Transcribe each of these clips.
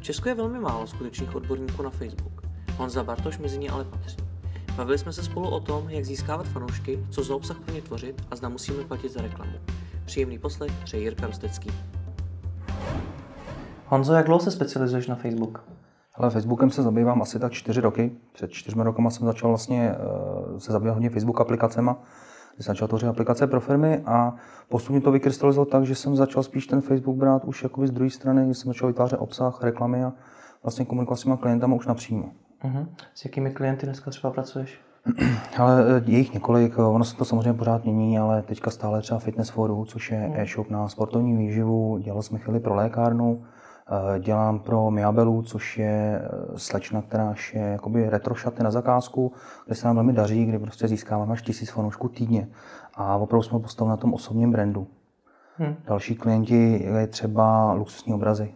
V Česku je velmi málo skutečných odborníků na Facebook. Honza Bartoš mezi ně ale patří. Bavili jsme se spolu o tom, jak získávat fanoušky, co za obsah pro ně tvořit a zda musíme platit za reklamu. Příjemný poslech přeji Jirka Rostecký. Honzo, jak dlouho se specializuješ na Facebook? Ale Facebookem se zabývám asi tak čtyři roky. Před čtyřmi rokama jsem začal vlastně eh, se zabývat hodně Facebook aplikacema. Jsem začal tvořit aplikace pro firmy a postupně to vykrystalizovalo tak, že jsem začal spíš ten Facebook brát už jakoby z druhé strany, že jsem začal vytvářet obsah, reklamy a vlastně komunikovat s těma klientama už napřímo. Uh-huh. S jakými klienty dneska třeba pracuješ? Ale je jich několik, ono se to samozřejmě pořád mění, ale teďka stále třeba Fitness Foru, což je uh-huh. e-shop na sportovní výživu, dělal jsme chvíli pro lékárnu, Eh, dělám pro Miabelu, což je eh, slečna, která je jakoby retro šaty na zakázku, kde se nám velmi daří, kdy prostě získáváme až tisíc fanoušků týdně. A opravdu jsme postavili na tom osobním brandu. Hmm. Další klienti je třeba luxusní obrazy.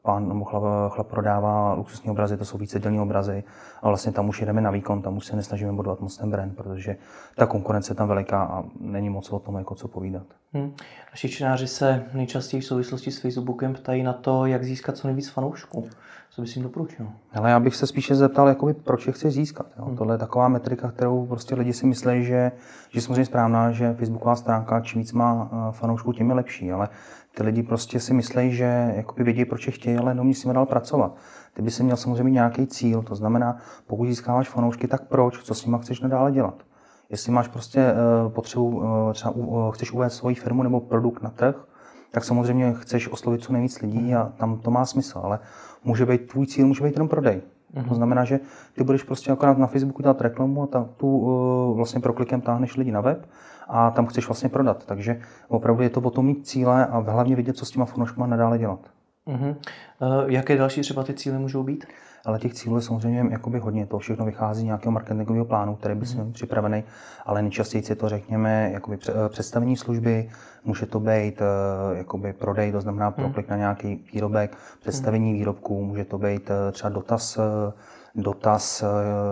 Eh, pán nebo chlap, chlap prodává luxusní obrazy, to jsou vícedělní obrazy a vlastně tam už jdeme na výkon, tam už se nesnažíme budovat moc ten brand, protože ta konkurence je tam veliká a není moc o tom, jako co povídat. Hmm. Naši čtenáři se nejčastěji v souvislosti s Facebookem ptají na to, jak získat co nejvíc fanoušků. Co bys jim doporučil? Ale já bych se spíše zeptal, jakoby, proč je chci získat. Jo? Hmm. Tohle je taková metrika, kterou prostě lidi si myslí, že, že je samozřejmě správná, že Facebooková stránka, čím víc má eh, fanoušků, tím je lepší. Ale ty lidi prostě si myslí, že jakoby vědí, proč je chtějí, ale neumí s nimi dál pracovat. Ty by si měl samozřejmě nějaký cíl, to znamená, pokud získáváš fanoušky, tak proč, co s nimi chceš nadále dělat. Jestli máš prostě uh, potřebu, uh, třeba uh, chceš uvést svoji firmu nebo produkt na trh, tak samozřejmě chceš oslovit co nejvíc lidí a tam to má smysl, ale může být tvůj cíl, může být jenom prodej. Mm-hmm. To znamená, že ty budeš prostě akorát na Facebooku dělat reklamu a tam tu uh, vlastně proklikem táhneš lidi na web a tam chceš vlastně prodat. Takže opravdu je to o tom mít cíle a hlavně vědět, co s těma fanouškama nadále dělat. Uh, jaké další třeba ty cíle můžou být? Ale těch cílů je samozřejmě jakoby hodně. To všechno vychází z nějakého marketingového plánu, který by měl být připravený, ale nejčastěji je to, řekněme, jakoby eh, představení služby, může to být uh, jakoby prodej, to znamená proklik na nějaký výrobek, představení výrobků, může to být třeba dotaz dotaz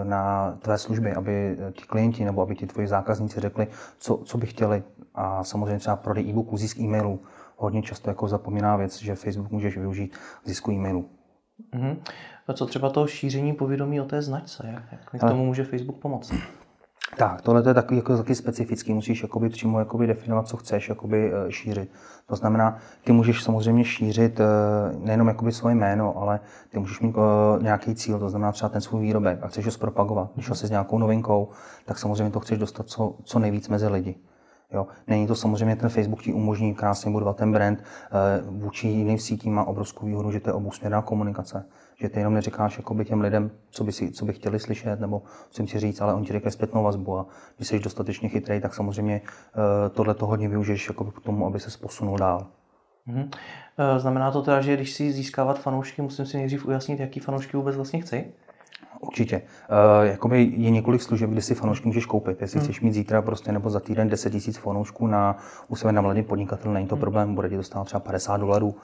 na tvé služby, aby ti klienti nebo aby ti tvoji zákazníci řekli, co, co by chtěli. A samozřejmě třeba prodej e-booků, zisk e-mailů, hodně často jako zapomíná věc, že Facebook můžeš využít zisku e-mailu. Mm-hmm. A co třeba to šíření povědomí o té značce? Jak, jak k tomu může Facebook pomoct? Tak, tohle je takový jako taky specifický. Musíš jakoby přímo jakoby definovat, co chceš jakoby eh, šířit. To znamená, ty můžeš samozřejmě šířit eh, nejenom jakoby svoje jméno, ale ty můžeš mít eh, nějaký cíl, to znamená třeba ten svůj výrobek a chceš ho zpropagovat. Když jsi s nějakou novinkou, tak samozřejmě to chceš dostat co, co nejvíc mezi lidi. Jo. Není to samozřejmě, ten Facebook ti umožní krásně budovat ten brand. Vůči jiným sítím má obrovskou výhodu, že to je obousměrná komunikace. Že ty jenom neříkáš jakoby těm lidem, co by, si, co by chtěli slyšet, nebo co jim ti říct, ale on ti říká zpětnou vazbu. A když jsi dostatečně chytrý, tak samozřejmě eh, tohle to hodně využiješ jakoby k tomu, aby se posunul dál. Mm-hmm. Znamená to teda, že když si získávat fanoušky, musím si nejdřív ujasnit, jaký fanoušky vůbec vlastně chci? Určitě. Uh, jakoby je několik služeb, kde si fanoušky můžeš koupit. Jestli hmm. chceš mít zítra prostě nebo za týden 10 000 fanoušků na, u sebe na mladý podnikatel, není to hmm. problém, bude ti dostat třeba 50 dolarů.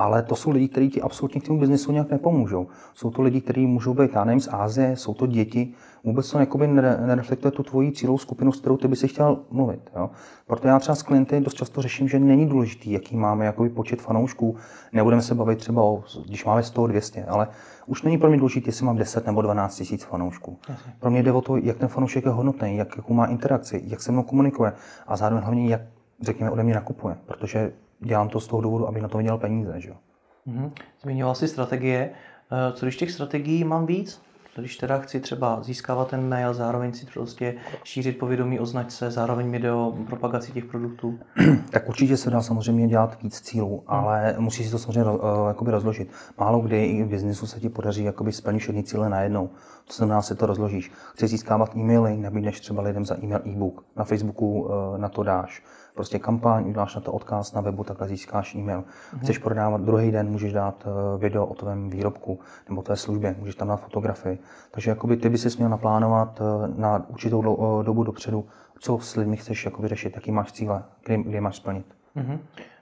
Ale to jsou lidi, kteří ti absolutně k tomu biznesu nějak nepomůžou. Jsou to lidi, kteří můžou být, já nevím, z Ázie, jsou to děti. Vůbec to jakoby nereflektuje tu tvoji cílovou skupinu, s kterou ty by si chtěl mluvit. Jo? Proto já třeba s klienty dost často řeším, že není důležitý, jaký máme jakoby počet fanoušků. Nebudeme se bavit třeba o, když máme 100, 200, ale už není pro mě důležité, jestli mám 10 nebo 12 tisíc fanoušků. Jasně. Pro mě jde o to, jak ten fanoušek je hodnotný, jak, jakou má interakci, jak se mnou komunikuje a zároveň hlavně, jak, řekněme, ode mě nakupuje, protože dělám to z toho důvodu, aby na to vydělal peníze. Že? Mm-hmm. Zmiňoval jsi strategie. Eh, co když těch strategií mám víc? Když teda chci třeba získávat ten mail, zároveň si prostě šířit povědomí o značce, zároveň mi jde o propagaci těch produktů? Tak určitě se dá samozřejmě dělat víc cílů, hmm. ale musíš si to samozřejmě uh, rozložit. Málo kdy i v biznisu se ti podaří jakoby splnit všechny cíle najednou. To znamená, se to rozložíš. Chceš získávat e-maily, nabídneš třeba lidem za e-mail e-book. Na Facebooku uh, na to dáš prostě kampaň, uděláš na to odkaz na webu, takhle získáš e-mail. Mm-hmm. Chceš prodávat druhý den, můžeš dát eh, video o tvém výrobku nebo tvé službě, můžeš tam dát fotografii. Takže jakoby ty bys měl naplánovat eh, na určitou eh, dobu dopředu, co s lidmi chceš jakoby řešit, jaký máš cíle, kdy, kdy máš splnit. Mm-hmm.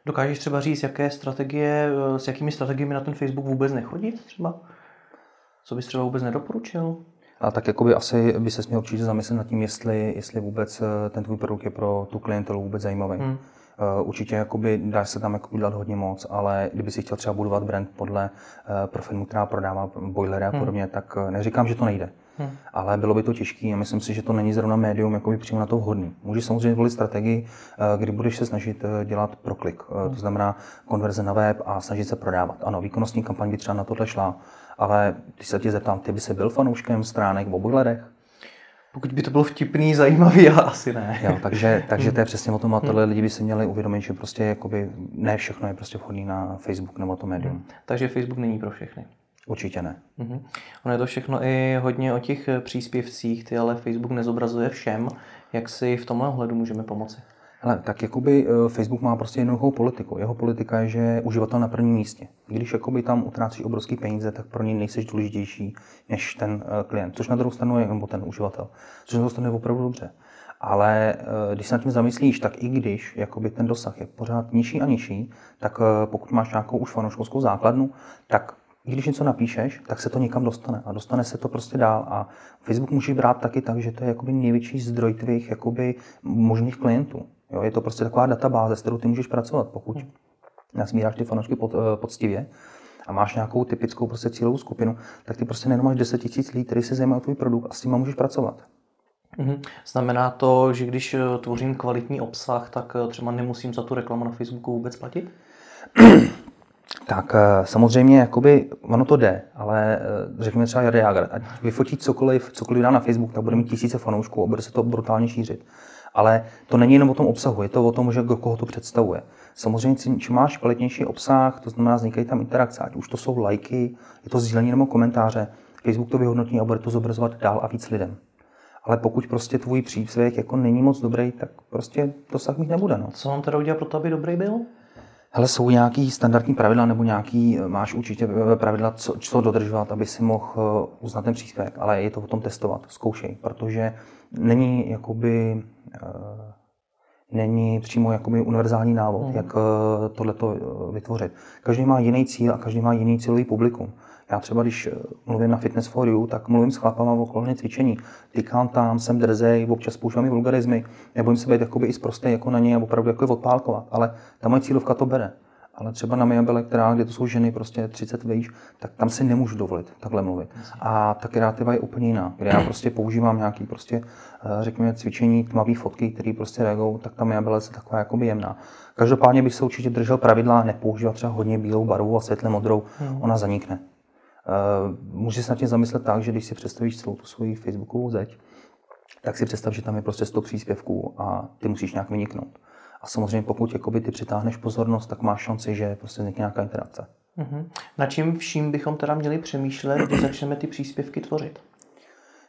Dokážeš třeba říct, jaké strategie, s jakými strategiemi na ten Facebook vůbec nechodit třeba? Co bys třeba vůbec nedoporučil? A tak jakoby asi by se měl určitě zamyslet nad tím, jestli, jestli vůbec eh, ten tvůj produkt je pro tu klientelu vůbec zajímavý. Hmm. Uh, určitě jakoby, dá se tam jakoby dát hodně moc, ale kdyby si chtěl třeba budovat brand podle uh, pro firmu, která prodává boilery a hmm. podobně, tak uh, neříkám, že to nejde. Hmm. Ale bylo by to těžké a myslím si, že to není zrovna médium jakoby přímo na to vhodný. Můžeš samozřejmě volit strategii, kdy budeš se snažit dělat proklik, hmm. to znamená konverze na web a snažit se prodávat. Ano, výkonnostní kampaň by třeba na tohle šla, ale když se tě zeptám, ty by se byl fanouškem stránek o boilerech? Pokud by to bylo vtipný, zajímavý, ale asi ne. Jo, takže, takže to je přesně o tom, a tohle lidi by si měli uvědomit, že prostě jakoby ne všechno je prostě vhodný na Facebook nebo to médium. Takže Facebook není pro všechny. Určitě ne. Mm-hmm. Ono je to všechno i hodně o těch příspěvcích, ty ale Facebook nezobrazuje všem. Jak si v tomhle ohledu můžeme pomoci? Ale tak jakoby eh, Facebook má prostě jednoduchou politiku. Jeho politika je, že je uživatel na prvním místě. Když jakoby tam utrácíš obrovský peníze, tak pro něj nejseš důležitější než ten eh, klient. Což na druhou stranu je, nebo ten uživatel. Což na druhou stranu je opravdu dobře. Ale eh, když se nad tím zamyslíš, tak i když jakoby ten dosah je pořád nižší a nižší, tak pokud máš nějakou už fanouškovskou základnu, tak i když něco napíšeš, tak se to někam dostane a dostane se to prostě dál. A Facebook můžeš brát taky tak, že to je jakoby největší zdroj tvých jakoby možných klientů. Jo, je to prostě taková databáze, s kterou ty můžeš pracovat, pokud hmm. nasmíráš ty fanoušky pod, eh, poctivě a máš nějakou typickou prostě cílovou skupinu, tak ty prostě nejenom máš 10 000 lidí, kteří se zajímají o tvůj produkt a s tím můžeš pracovat. Mm-hmm. Znamená to, že když eh, tvořím kvalitní obsah, tak eh, třeba nemusím za tu reklamu na Facebooku vůbec platit? Tak samozřejmě, jakoby, ono to jde, ale řekněme třeba Jardy Jager, ať vyfotí cokoliv, cokoliv dá na Facebook, tak bude mít tisíce fanoušků a bude se to brutálně šířit. Ale to není jenom o tom obsahu, je to o tom, že koho to představuje. Samozřejmě, čím máš kvalitnější obsah, to znamená, vznikají tam interakce, ať už to jsou lajky, je to sdílení nebo komentáře, Facebook to vyhodnotí a bude to zobrazovat dál a víc lidem. Ale pokud prostě tvůj příspěvek jako není moc dobrý, tak prostě dosah mít nebude. No. Co mám teda udělat pro to, aby dobrý byl? Hele, jsou nějaký standardní pravidla nebo nějaký, máš určitě pravidla, co, co dodržovat, aby si mohl eh, uznat ten příspěvek, ale je to o tom testovat, zkoušej, protože není jakoby Eh, není přímo jakoby univerzální návod, mm. jak eh, tohleto eh, vytvořit. Každý má jiný cíl a každý má jiný cílový publikum. Já třeba, když mluvím na Fitness for You, tak mluvím s chlapama o okolo cvičení. Tykám tam, jsem drzej, občas používám i vulgarizmy, nebojím se být jakoby i zprostý jako na ně a opravdu jako odpálkovat, ale ta moje cílovka to bere. Ale třeba na Miabele, která, kde to jsou ženy prostě 30 vejš, tak tam si nemůžu dovolit takhle mluvit. A ta kreativa je úplně jiná, kde já prostě používám nějaký prostě, eh, řekněme, cvičení, tmavé fotky, které prostě reagují, tak ta Miabele je taková jako jemná. Každopádně bych se určitě držel pravidla, nepoužívat třeba hodně bílou barvu a světle modrou, hmm. ona zanikne. Uh, můžeš se nad tím zamyslet tak, že když si představíš celou tu svoji facebookovou zeď, tak si představ, že tam je prostě 100 příspěvků a ty musíš nějak vyniknout. A samozřejmě pokud jakoby, ty přitáhneš pozornost, tak máš šanci, že prostě vznikne nějaká interakce. Mm-hmm. Na čím vším bychom teda měli přemýšlet, když začneme ty příspěvky tvořit?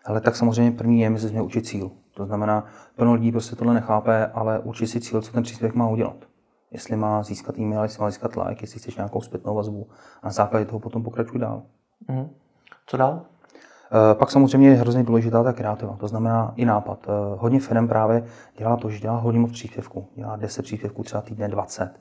Ale tak samozřejmě první je, my se učit cíl. To znamená, plno lidí prostě tohle nechápe, ale učit si cíl, co ten příspěvek má udělat. Jestli má získat e-mail, jestli má získat like, jestli chceš nějakou zpětnou vazbu a na základě toho potom pokračuj dál. Mm-hmm. Co dál? Eh, pak samozřejmě je hrozně důležitá ta kreativa, to znamená i nápad. Eh, hodně firm právě dělá to, že dělá hodně moc příspěvků, dělá 10 příspěvků třeba týdne 20.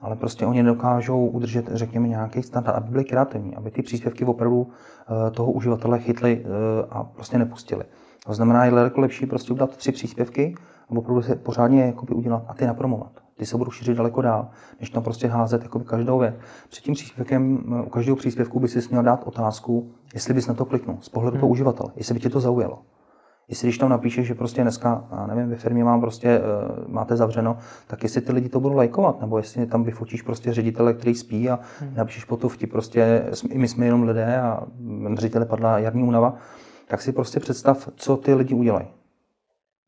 Ale prostě oni nedokážou udržet, řekněme, nějaký standard, aby byli kreativní, aby ty příspěvky opravdu eh, toho uživatele chytli a prostě nepustili. To znamená, je daleko lepší prostě udělat tři příspěvky a opravdu se pořádně udělat a ty napromovat ty se budou šířit daleko dál, než tam prostě házet jakoby každou věc. Před tím příspěvkem, u každého příspěvku by si měl dát otázku, jestli bys na to kliknul, z pohledu hmm. toho uživatele, jestli by tě to zaujalo. Jestli když tam napíšeš, že prostě dneska, já nevím, ve firmě mám prostě, uh, máte zavřeno, tak jestli ty lidi to budou lajkovat, nebo jestli tam vyfotíš prostě ředitele, který spí a hmm. napíšeš po to vtip prostě, my jsme jenom lidé a ředitele padla jarní únava, tak si prostě představ, co ty lidi udělají.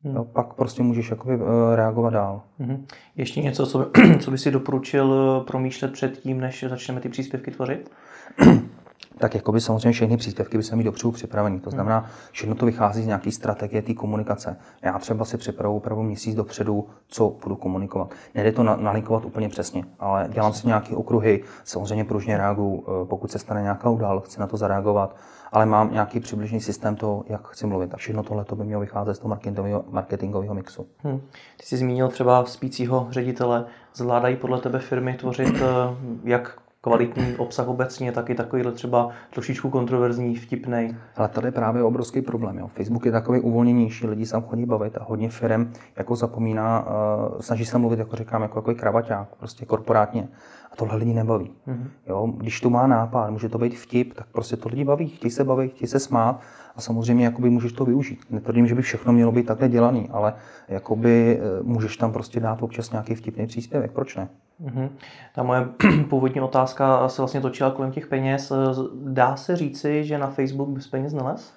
Hmm. No, pak prostě můžeš jakoby eh, reagovat dál. Hmm. Ještě něco, co by, co by si doporučil eh, promýšlet před tím, než začneme ty příspěvky tvořit? tak jakoby samozřejmě všechny příspěvky by se mít dopředu připravený. To znamená, všechno to vychází z nějaké strategie té komunikace. Já třeba si připravu opravdu měsíc dopředu, co budu komunikovat. Nejde to nalinkovat úplně přesně, ale dělám si nějaké okruhy, samozřejmě pružně reaguju, eh, pokud se stane nějaká událost, chci na to zareagovat, ale mám nějaký přibližný systém toho, jak chci mluvit. A všechno tohle to by mělo vycházet z toho marketingového, marketingového mixu. Hmm. Ty jsi zmínil třeba spícího ředitele. Zvládají podle tebe firmy tvořit eh, jak kvalitní obsah obecně, tak i takovýhle třeba trošičku kontroverzní, vtipný. Ale tady je právě obrovský problém. Jo. Facebook je takový uvolněnější, lidi se tam chodí bavit a hodně firm jako zapomíná, uh, snaží se mluvit, jako říkám, jako, jako kravaťák, prostě korporátně. A tohle lidi nebaví. Mm-hmm. Jo, když to má nápad, může to být vtip, tak prostě to lidi baví, chtějí se bavit, chtějí se smát a samozřejmě jakoby můžeš to využít. Netvrdím, že by všechno mělo být takhle dělaný, ale jakoby eh, můžeš tam prostě dát občas nějaký vtipný příspěvek, proč ne? Mm-hmm. Ta moje původní otázka se vlastně točila kolem těch peněz. Dá se říci, že na Facebook bez peněz nelez?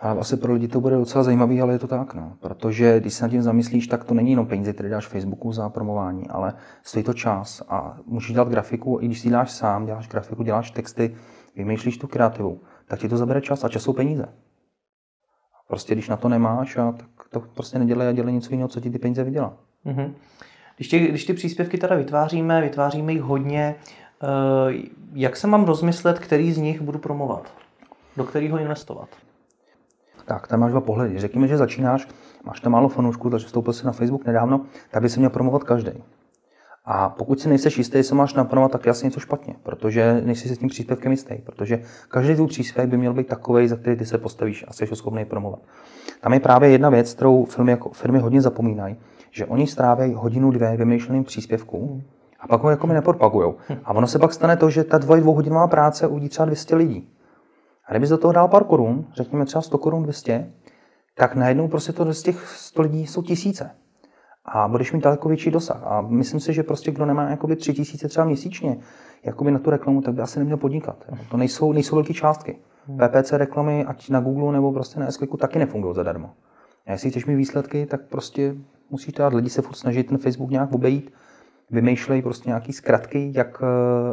A asi pro lidi to bude docela zajímavý, ale je to tak, no. Protože když se nad tím zamyslíš, tak to není jenom peníze, které dáš Facebooku za promování, ale stojí to čas a můžeš dělat grafiku, i když si děláš sám, děláš grafiku, děláš texty, vymýšlíš tu kreativu, tak ti to zabere čas a čas jsou peníze. Prostě když na to nemáš, a tak to prostě nedělej a dělej něco jiného, co ti ty peníze vydělá. Mm-hmm. Když, tě, když ty příspěvky teda vytváříme, vytváříme jich hodně, eh, jak se mám rozmyslet, který z nich budu promovat? Do kterého investovat? Tak, tam máš dva pohledy. Řekněme, že začínáš, máš tam málo fanoušků, takže vstoupil jsi na Facebook nedávno, tak by se měl promovat každý. A pokud si nejseš jistý, jestli máš naplnovat, tak asi něco špatně, protože nejsi si s tím příspěvkem jistý, protože každý tvůj příspěvek by měl být takový, za který ty se postavíš a jsi ho schopný promovat. Tam je právě jedna věc, kterou firmy, jako, firmy hodně zapomínají, že oni strávají hodinu, dvě vymýšleným příspěvku a pak ho jako mi nepropagujou. A ono se pak stane to, že ta dvoj, dvouhodinová práce uvidí třeba 200 lidí. A kdybys do toho dal pár korun, řekněme třeba 100 korun, 200, tak najednou prostě to z těch 100 lidí jsou tisíce. A budeš mít daleko větší dosah. A myslím si, že prostě kdo nemá jakoby 3 tisíce třeba měsíčně jakoby na tu reklamu, tak by asi neměl podnikat. To nejsou, nejsou velké částky. PPC reklamy, ať na Google nebo prostě na s taky nefungují zadarmo. A jestli chceš mít výsledky, tak prostě musíš dát lidi se furt snažit ten Facebook nějak obejít, vymýšlej prostě nějaký zkratky, jak,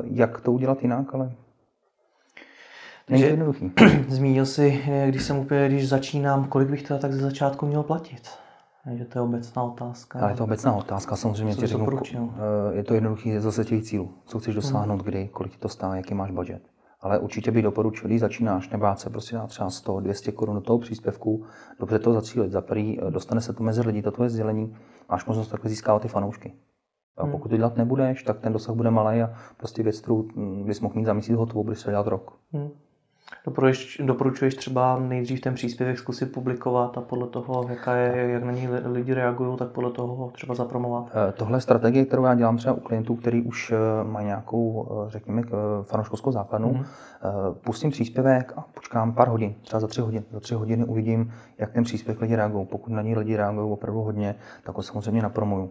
jak to udělat jinak, ale Není to jednoduchý. Zmínil si, když jsem úplně, když začínám, kolik bych teda tak ze začátku měl platit? že to je obecná otázka. Ale je to obecná otázka, samozřejmě ti řeknu, eh, je to jednoduchý zase těch cílů. Co chceš dosáhnout, kdy, kolik ti to stále, jaký máš budget. Ale určitě bych doporučil, když začínáš, nebát se prostě dát třeba 100, 200 korun do toho příspěvku, dobře to zacílit. Za prvý, eh, dostane se to mezi lidi, to tvoje sdělení, máš možnost takhle získávat ty fanoušky. A hmm. pokud to dělat nebudeš, tak ten dosah bude malý a prostě věc, kterou hm, bys mohl mít za měsíc hotovou, budeš se dělat rok. Hmm. Doporučuješ, třeba nejdřív ten příspěvek zkusit publikovat a podle toho, jaká je, jak na ní lidi reagují, tak podle toho třeba zapromovat? Eh, tohle je strategie, kterou já dělám třeba u klientů, kteří už eh, mají nějakou, eh, řekněme, fanouškovskou základnu. Mm-hmm. Pustím příspěvek a počkám pár hodin, třeba za tři hodiny. Za tři hodiny uvidím, jak ten příspěvek lidi reagují. Pokud na ní lidi reagují opravdu hodně, tak ho samozřejmě napromuju.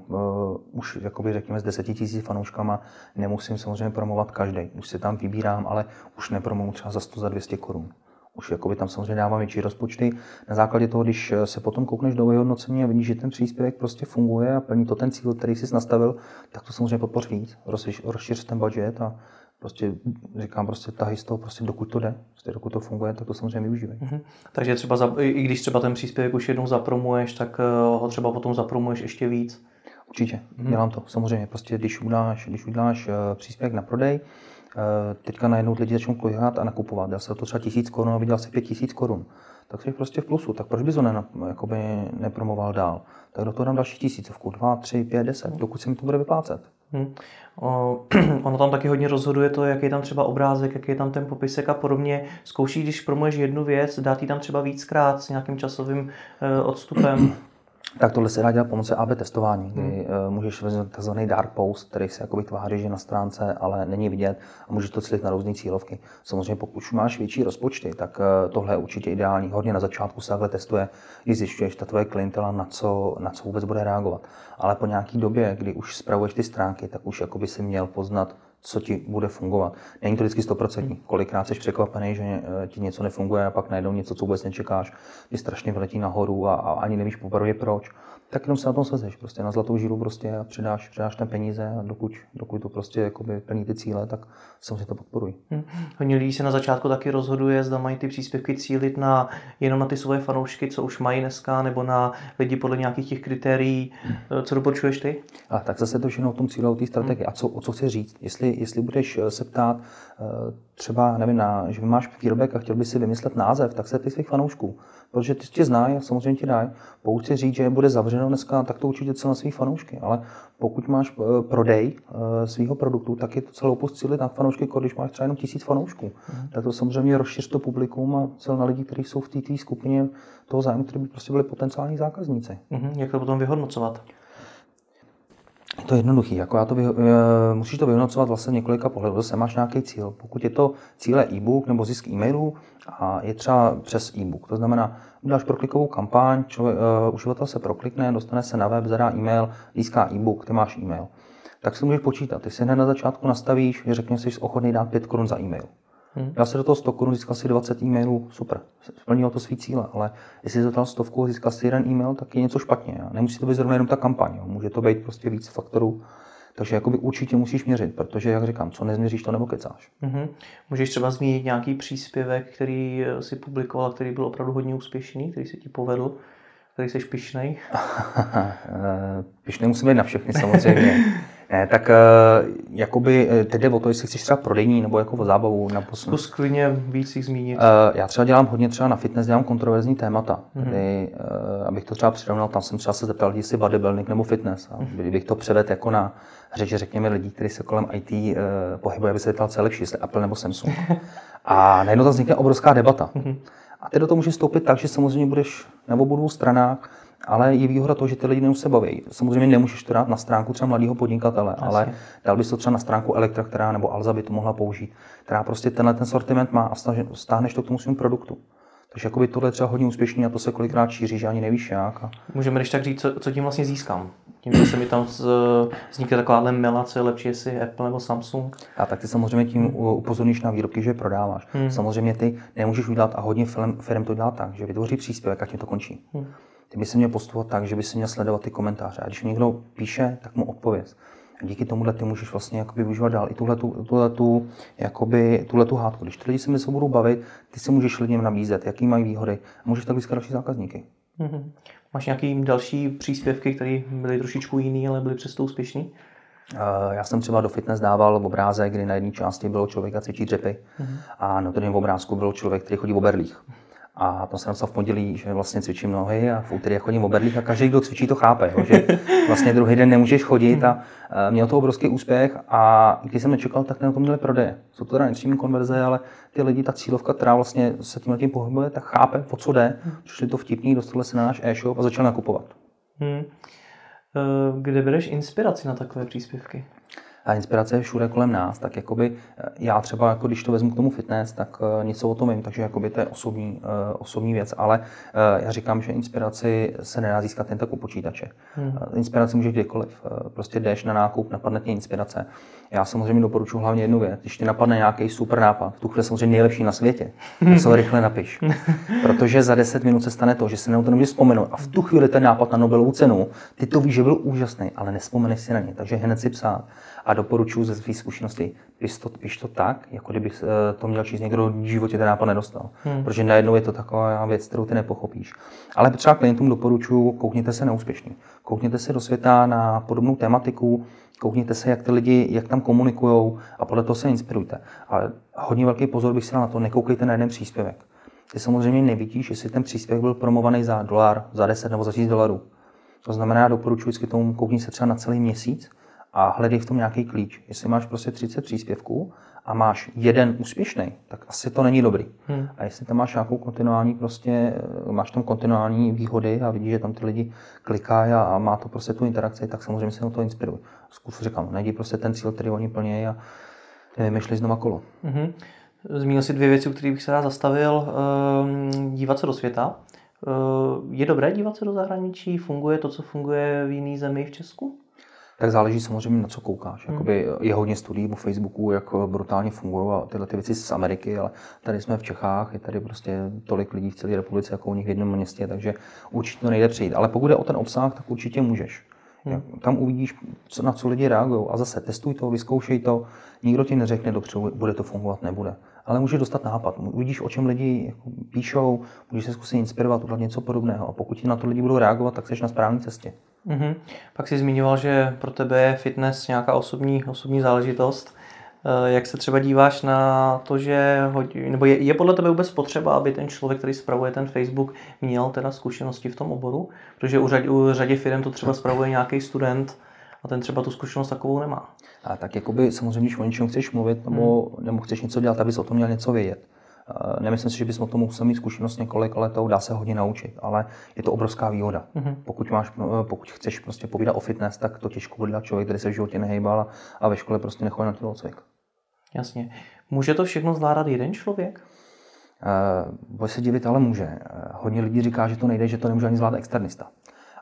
Už, jakoby, řekněme, s deseti tisíc fanouškama nemusím samozřejmě promovat každý. Už se tam vybírám, ale už nepromuju třeba za 100, za 200 korun. Už jakoby tam samozřejmě dávám větší rozpočty. Na základě toho, když se potom koukneš do vyhodnocení a vidíš, že ten příspěvek prostě funguje a plní to ten cíl, který jsi nastavil, tak to samozřejmě podpoř víc, rozšíř ten budget a prostě říkám prostě tahy z toho, prostě dokud to jde, prostě dokud to funguje, tak to samozřejmě využívej. Mm-hmm. Takže třeba za, i když třeba ten příspěvek už jednou zapromuješ, tak eh, ho třeba potom zapromuješ ještě víc. Určitě, mm-hmm. dělám to, samozřejmě. Prostě když uděláš, když uděláš eh, příspěvek na prodej, Eh, teďka najednou lidi začnou klihat a nakupovat. Dal se to třeba tisíc korun a vydělal si pět tisíc korun. Tak jsi prostě v plusu. Tak proč bys ho ne, jakoby nepromoval dál? Tak do toho dám další tisícovku, dva, tři, pět, deset, dokud se mi to bude vyplácet. Hmm. O, ono tam taky hodně rozhoduje to, jaký je tam třeba obrázek, jaký je tam ten popisek a podobně. Zkouší, když promuješ jednu věc, dát ji tam třeba víckrát s nějakým časovým e, odstupem. Tak tohle se dá dělat pomocí AB testování, kdy hmm. Eh, můžeš vezít tzv. dark post, který se jako vytváří že na stránce, ale není vidět a můžeš to cílit na různé cílovky. Samozřejmě pokud už máš větší rozpočty, tak eh, tohle je určitě ideální. Hodně na začátku se takhle testuje, když zjišťuješ ta tvoje klientela, na co, na co vůbec bude reagovat. Ale po nějaké době, kdy už spravuješ ty stránky, tak už jako by si měl poznat, co ti bude fungovat. Není to vždycky stoprocentní. Kolikrát jsi překvapený, že eh, ti něco nefunguje a pak najednou něco, co vůbec nečekáš, ti strašně vyletí nahoru a, a ani nevíš poprvé proč tak jenom se na tom svezeš, prostě na zlatou žílu prostě a přidáš, přidáš ten peníze a dokud, dokud to prostě jakoby plní ty cíle, tak samozřejmě to podporuji. Hmm. Hodně lidí se na začátku taky rozhoduje, zda mají ty příspěvky cílit na jenom na ty svoje fanoušky, co už mají dneska, nebo na lidi podle nějakých těch kritérií. Hmm. Co doporučuješ ty? A tak zase to všechno o tom cíle, o té strategii. Hmm. A co, o co chci říct? Jestli, jestli budeš eh, se ptát, eh, třeba, nevím, na, že máš výrobek a chtěl by si vymyslet název, tak se zeptej svých fanoušků. Protože ty tě znají a samozřejmě ti dají. Pokud si říct, že bude zavřeno dneska, tak to určitě cel na svých fanoušky. Ale pokud máš eh, prodej eh, svého produktu, tak je to celou posílit na fanoušky, jako když máš třeba jenom tisíc fanoušků. Mm. Tak to samozřejmě rozšíř to publikum a cel na lidi, kteří jsou v té skupině toho zájmu, kteří by prostě byli potenciální zákazníci. Mm-hmm. Jak to potom vyhodnocovat? Je to jednoduchý, jako já to vy, musíš to vyhodnocovat vlastně několika pohledů. Zase máš nějaký cíl. Pokud je to cíle e-book nebo zisk e-mailů a je třeba přes e-book, to znamená, uděláš proklikovou kampaň, člověk, uh, uživatel se proklikne, dostane se na web, zadá e-mail, získá e-book, ty máš e-mail. Tak si můžeš počítat. Ty si hned na začátku nastavíš, že řekněš, že jsi ochotný dát 5 korun za e-mail. Hmm. Já se do toho 100 korun, získal si 20 e-mailů, super, splnil to svý cíle, ale jestli jsi dal stovku a získal si jeden e-mail, tak je něco špatně. Nemusí to být zrovna jenom ta kampaň, jo. může to být prostě víc faktorů. Takže jakoby určitě musíš měřit, protože, jak říkám, co nezměříš, to nebo kecáš. Mm-hmm. Můžeš třeba zmínit nějaký příspěvek, který si publikoval, který byl opravdu hodně úspěšný, který se ti povedl, který jsi pišnej? pišnej musím být na všechny samozřejmě. Ne, tak uh, jakoby eh, teď jde o to, jestli chceš třeba prodejní nebo jako o zábavu na posun. Zkus klidně víc jich zmínit. Uh, já třeba dělám hodně třeba na fitness, dělám kontroverzní témata, mm-hmm. kdy, uh, abych to třeba přirovnal, tam jsem třeba se zeptal, jestli bodybuilding nebo fitness. A mm-hmm. kdybych to převedl jako na řeč, řekněme, lidí, kteří se kolem IT uh, pohybují, aby se zeptal, co je lepší, jestli Apple nebo Samsung. A najednou tam vznikne obrovská debata. Mm-hmm. A ty do toho můžeš vstoupit tak, že samozřejmě budeš na obou dvou stranách ale je výhoda to, že ty lidi se baví. Samozřejmě nemůžeš to dát na stránku třeba mladého podnikatele, Asi. ale dal bys to třeba na stránku Elektra, která nebo Alza by to mohla použít, která prostě tenhle ten sortiment má a stáhneš to k tomu svým produktu. Takže jakoby tohle je třeba hodně úspěšný a to se kolikrát šíří, že ani nevíš jak. A... Můžeme když tak říct, co, co tím vlastně získám? Tím, že se mi tam z, vznikne takováhle mela, co je lepší, jestli Apple nebo Samsung? A tak ty samozřejmě tím upozorníš na výrobky, že je prodáváš. Hmm. Samozřejmě ty nemůžeš udělat a hodně firm to dělá tak, že vytvoří příspěvek a tím to končí. Hmm. Ty by se měl postupovat tak, že by se měl sledovat ty komentáře. A když někdo píše, tak mu odpověz. A díky tomuhle ty můžeš vlastně jakoby využívat dál i tuhletu, tuhletu, jakoby, tuhletu hádku. Když ty lidi se mezi budou bavit, ty se můžeš lidem nabízet, jaký mají výhody a můžeš tak získat další zákazníky. Mm-hmm. Máš nějaký další příspěvky, které byly trošičku jiný, ale byly přesto úspěšný? Já jsem třeba do fitness dával obrázek, kdy na jedné části bylo člověk a cvičí dřepy mm-hmm. a na druhém obrázku byl člověk, který chodí v oberlích. A to jsem napsal v pondělí, že vlastně cvičím nohy a v úterý chodím v oberlích a každý, kdo cvičí, to chápe, jo, že vlastně druhý den nemůžeš chodit a e, měl to obrovský úspěch a když jsem nečekal, tak na to měli prodeje. Jsou to teda nepřímé konverze, ale ty lidi, ta cílovka, která vlastně se tím tím pohybuje, tak chápe, o co jde. Přišli to vtipný, dostali se na náš e-shop a začali nakupovat. Hmm. E, kde bereš inspiraci na takové příspěvky? A inspirace je všude kolem nás, tak jakoby eh, já třeba, jako když to vezmu k tomu fitness, tak eh, něco o tom vím, takže jakoby to je osobní, eh, osobní věc, ale já říkám, že inspiraci se nedá získat jen tak u počítače. Hmm. Inspiraci může kdykoliv. Prostě jdeš na nákup, napadne tě inspirace. Já samozřejmě doporučuji hlavně jednu věc. Když ti napadne nějaký super nápad, v tu chvíli samozřejmě nejlepší na světě, tak se ho rychle napiš. Protože za 10 minut se stane to, že se na to nemůžeš vzpomenout a v tu chvíli ten nápad na Nobelovu cenu, ty to víš, že byl úžasný, ale nespomeneš si na ně. Takže hned si psát a doporučuji ze své zkušenosti, píš to, píš to tak, jako kdyby eh, to měl číst někdo, v životě ten nápad nedostal. Hmm. Protože najednou je to taková věc, kterou ty nepochopíš. Ale třeba klientům doporučuji, koukněte se na úspěšný. Koukněte se do světa na podobnou tematiku, koukněte se, jak ty lidi, jak tam komunikují a podle toho se inspirujte. Ale hodně velký pozor bych si na to, nekoukejte na jeden příspěvek. Ty samozřejmě nevidíš, jestli ten příspěvek byl promovaný za dolar, za 10 nebo za 1000 dolarů. To znamená, doporučuji vždycky tomu koukni se třeba na celý měsíc a hledej v tom nějaký klíč. Jestli máš prostě 30 příspěvků a máš jeden úspěšný, tak asi to není dobrý. Hmm. A jestli tam máš nějakou kontinuální, prostě máš tam kontinuální výhody a vidíš, že tam ty lidi klikají a má to prostě tu interakci, tak samozřejmě se na to inspiruje. Zkus říkám, najdi prostě ten cíl, který oni plní a vymýšlej znova kolo. Hmm. Zmínil si dvě věci, o kterých bych se rád zastavil. Ehm, dívat se do světa. Ehm, je dobré dívat se do zahraničí? Funguje to, co funguje v jiné zemi v Česku? Tak záleží samozřejmě na co koukáš. Hmm. Jakoby je hodně studií po Facebooku, jak brutálně fungují a tyhle ty věci z Ameriky, ale tady jsme v Čechách, je tady prostě tolik lidí v celé republice, jako u nich v jednom městě, takže určitě to nejde přijít. Ale pokud je o ten obsah, tak určitě můžeš. Hmm. Tam uvidíš, co, na co lidi reagují a zase testuj to, vyzkoušej to. Nikdo ti neřekne dopředu, bude to fungovat, nebude. Ale může dostat nápad. Uvidíš, o čem lidi jako píšou, můžeš se zkusit inspirovat, udělat něco podobného. A pokud ti na to lidi budou reagovat, tak jsi na správné cestě. Mm-hmm. Pak jsi zmiňoval, že pro tebe je fitness nějaká osobní, osobní záležitost. Eh, Jak se třeba díváš na to, že hodí, nebo je, je podle tebe vůbec potřeba, aby ten člověk, který spravuje ten Facebook, měl teda zkušenosti v tom oboru? Protože u, řad, u řadě firm to třeba spravuje nějaký student a ten třeba tu zkušenost takovou nemá. A tak jakoby samozřejmě, když o něčem chceš mluvit nebo, nebo chceš něco dělat, abys o tom měl něco vědět. Nemyslím si, že bys o tom musel mít zkušenost několik let, to dá se hodně naučit, ale je to obrovská výhoda. Mhm. Pokud, máš, eh, pokud chceš prostě povídat o fitness, tak to těžko bude dělat člověk, který se v životě nehejbal a, a ve škole prostě nechodí na tělocvik. Jasně. Může to všechno zvládat jeden člověk? Uh, bude se divit, ale může. Hodně lidí říká, že to nejde, že to nemůže ani zvládat externista.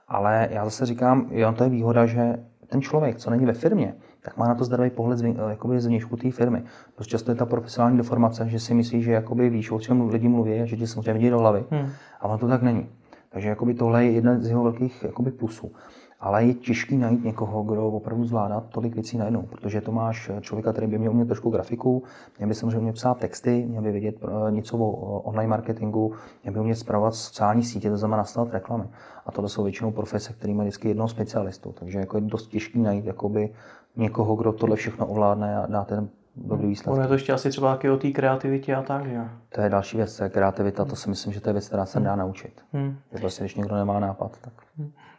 Ale já zase říkám, jo, to je výhoda, že ten člověk, co není ve firmě, tak má na to zdravý pohled eh, jakoby zvnějšku té firmy. Prostě často je ta profesionální deformace, že si myslí, že jakoby víš, o čem lidi mluví, a že ti samozřejmě vidí do hlavy. Hmm. A ono to tak není. Takže jakoby tohle je jeden z jeho velkých jakoby plusů. Ale je těžký najít někoho, kdo opravdu zvládá tolik věcí najednou, protože to máš člověka, který by měl umět trošku grafiku, měl by samozřejmě psát texty, měl by vědět eh, něco o online marketingu, měl by umět zpravovat sociální sítě, to znamená nastavovat reklamy. A tohle jsou většinou profese, které mají vždycky jednoho specialistu. Takže jako je dost těžký najít jakoby někoho, kdo tohle všechno ovládne a dá ten dobrý výsledek. Ono je to ještě asi třeba taky o té kreativitě a tak, že? To je další věc, to kreativita, to si myslím, že to je věc, která se dá naučit. Hmm. Že prostě, když někdo nemá nápad, tak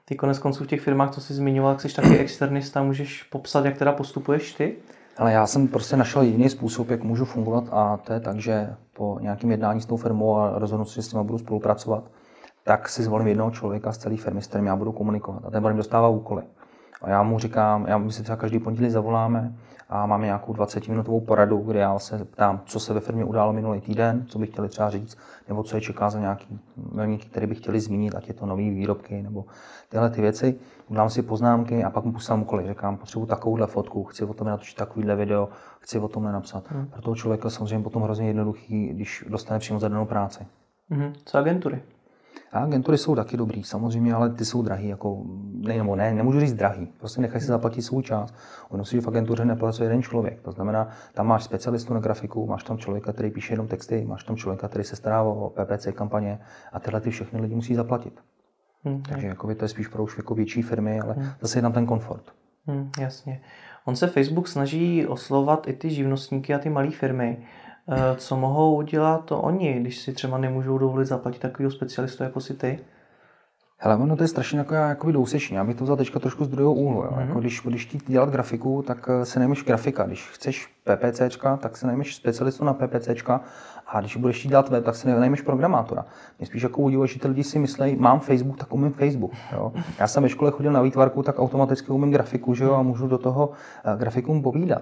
Ty konec konců v těch firmách, co jsi zmiňoval, jak jsi taky externista, můžeš popsat, jak teda postupuješ ty? Ale já jsem prostě našel jediný způsob, jak můžu fungovat a to je tak, že po nějakém jednání s tou firmou a rozhodnu se, že s nimi budu spolupracovat, tak si zvolím jednoho člověka z celé firmy, s kterým já budu komunikovat. A ten bude mi dostává úkoly. A já mu říkám, já my si třeba každý pondělí zavoláme a máme nějakou 20-minutovou poradu, kde já se ptám, co se ve firmě událo minulý týden, co by chtěli třeba říct, nebo co je čeká za nějaký milníky, které by chtěli zmínit, ať je to nové výrobky nebo tyhle ty věci. Udělám si poznámky a pak mu posílám úkoly. Říkám, potřebuji takovouhle fotku, chci o tom natočit takovýhle video, chci o tom napsat. Hmm. Pro toho člověka samozřejmě potom hrozně jednoduchý, když dostane přímo zadanou práci. Mhm. Co agentury? A agentury jsou taky dobrý, samozřejmě, ale ty jsou drahý, jako, ne, nebo ne, nemůžu říct drahý, prostě nechaj si zaplatit svůj čas. Ono si v agentuře nepracuje jeden člověk, to znamená, tam máš specialistu na grafiku, máš tam člověka, který píše jenom texty, máš tam člověka, který se stará o PPC kampaně a tyhle ty všechny lidi musí zaplatit. Hm, Takže jakoby, to je spíš pro už jako větší firmy, ale zase je tam ten komfort. hm, jasně. On se Facebook snaží oslovat i ty živnostníky a ty malé firmy. Eh, Co mohou udělat to oni, když si třeba nemůžou dovolit zaplatit takového specialistu jako si ty? Hele, ono to je strašně jako, jakoby dousečný. Já bych to vzal teďka trošku z druhého úhlu. Jo. Jako když, když ti dělat grafiku, tak eh, se najmeš grafika. Když chceš PPCčka, tak se najmeš specialistu na PPCčka. A když budeš chtít dělat web, tak se najmeš programátora. Mě spíš jako udivuje, že ty lidi si myslí, mám Facebook, tak umím Facebook. Jo. Já jsem ve škole chodil na výtvarku, tak automaticky umím grafiku že jo, a můžu do toho eh, grafikům povídat.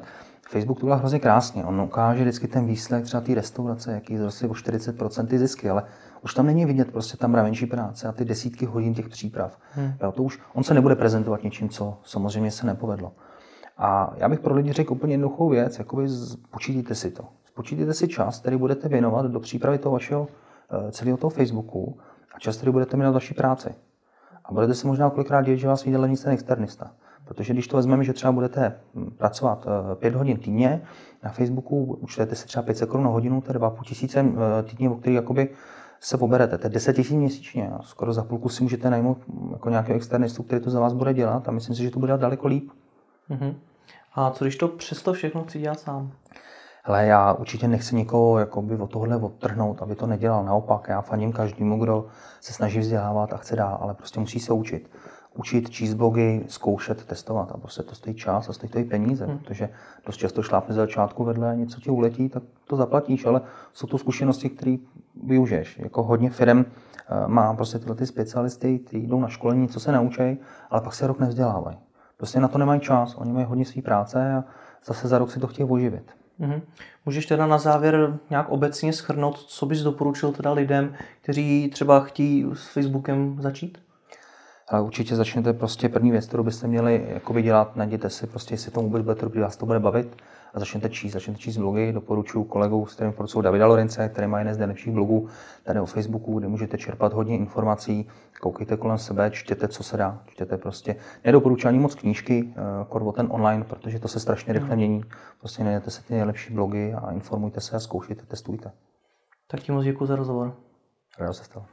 Facebook to byla hrozně krásně. On ukáže vždycky ten výsledek třeba té restaurace, jaký zrostly o 40% ty zisky, ale už tam není vidět prostě tam mravenčí práce a ty desítky hodin těch příprav. Hmm. Jo, to už, on se nebude prezentovat něčím, co samozřejmě se nepovedlo. A já bych pro lidi řekl úplně jednoduchou věc, jakoby z- počítejte si to. Spočítejte si čas, který budete věnovat do přípravy toho vašeho eh, celého toho Facebooku a čas, který budete věnovat vaší práci. A budete se možná kolikrát dělat, že vás vydělá nic ten externista. Protože když to vezmeme, že třeba budete hm, pracovat eh, pět hodin týdně na Facebooku, účtujete si třeba 500 korun na hodinu, to je 2,5 tisíce eh, týdně, o který jakoby se poberete. To je 10 tisíc měsíčně. A skoro za půlku si můžete najmout hm, jako nějakého externistu, který to za vás bude dělat a myslím si, že to bude dělat daleko líp. Mhm. A co když to přesto všechno chci dělat sám? Hele, já určitě nechci nikoho jakoby od tohle odtrhnout, aby to nedělal. Naopak, já faním každému, kdo se snaží vzdělávat a chce dál, ale prostě musí se učit. Učit, číst blogy, zkoušet, testovat. A prostě to stojí čas a stojí to i peníze, hmm. protože dost často šlápne za začátku vedle něco ti uletí, tak to zaplatíš, ale jsou to zkušenosti, které využiješ. Jako hodně firm má prostě tyhle ty specialisty, kteří jdou na školení, co se naučí, ale pak se rok nevzdělávají. Prostě na to nemají čas, oni mají hodně své práce a zase za rok si to chtějí oživit. Mhm. Můžeš teda na závěr nějak obecně schrnout, co bys doporučil teda lidem, kteří třeba chtějí s Facebookem začít? Ale určitě začněte prostě první věc, kterou byste měli jakoby dělat, najděte si prostě, jestli tomu vůbec bude, protože vás to bude bavit a začněte číst, začněte číst blogy, doporučuji kolegů, s kterým pracují Davida Lorence, který má jeden z nejlepších blogů tady o Facebooku, kde můžete čerpat hodně informací, koukejte kolem sebe, čtěte, co se dá, čtěte prostě. Nedoporučuji ani moc knížky, eh, kor o ten online, protože to se strašně rychle mění. Prostě najdete si ty nejlepší blogy a informujte se a zkoušejte, testujte. Tak ti moc děkuji za rozhovor. Rád se stalo.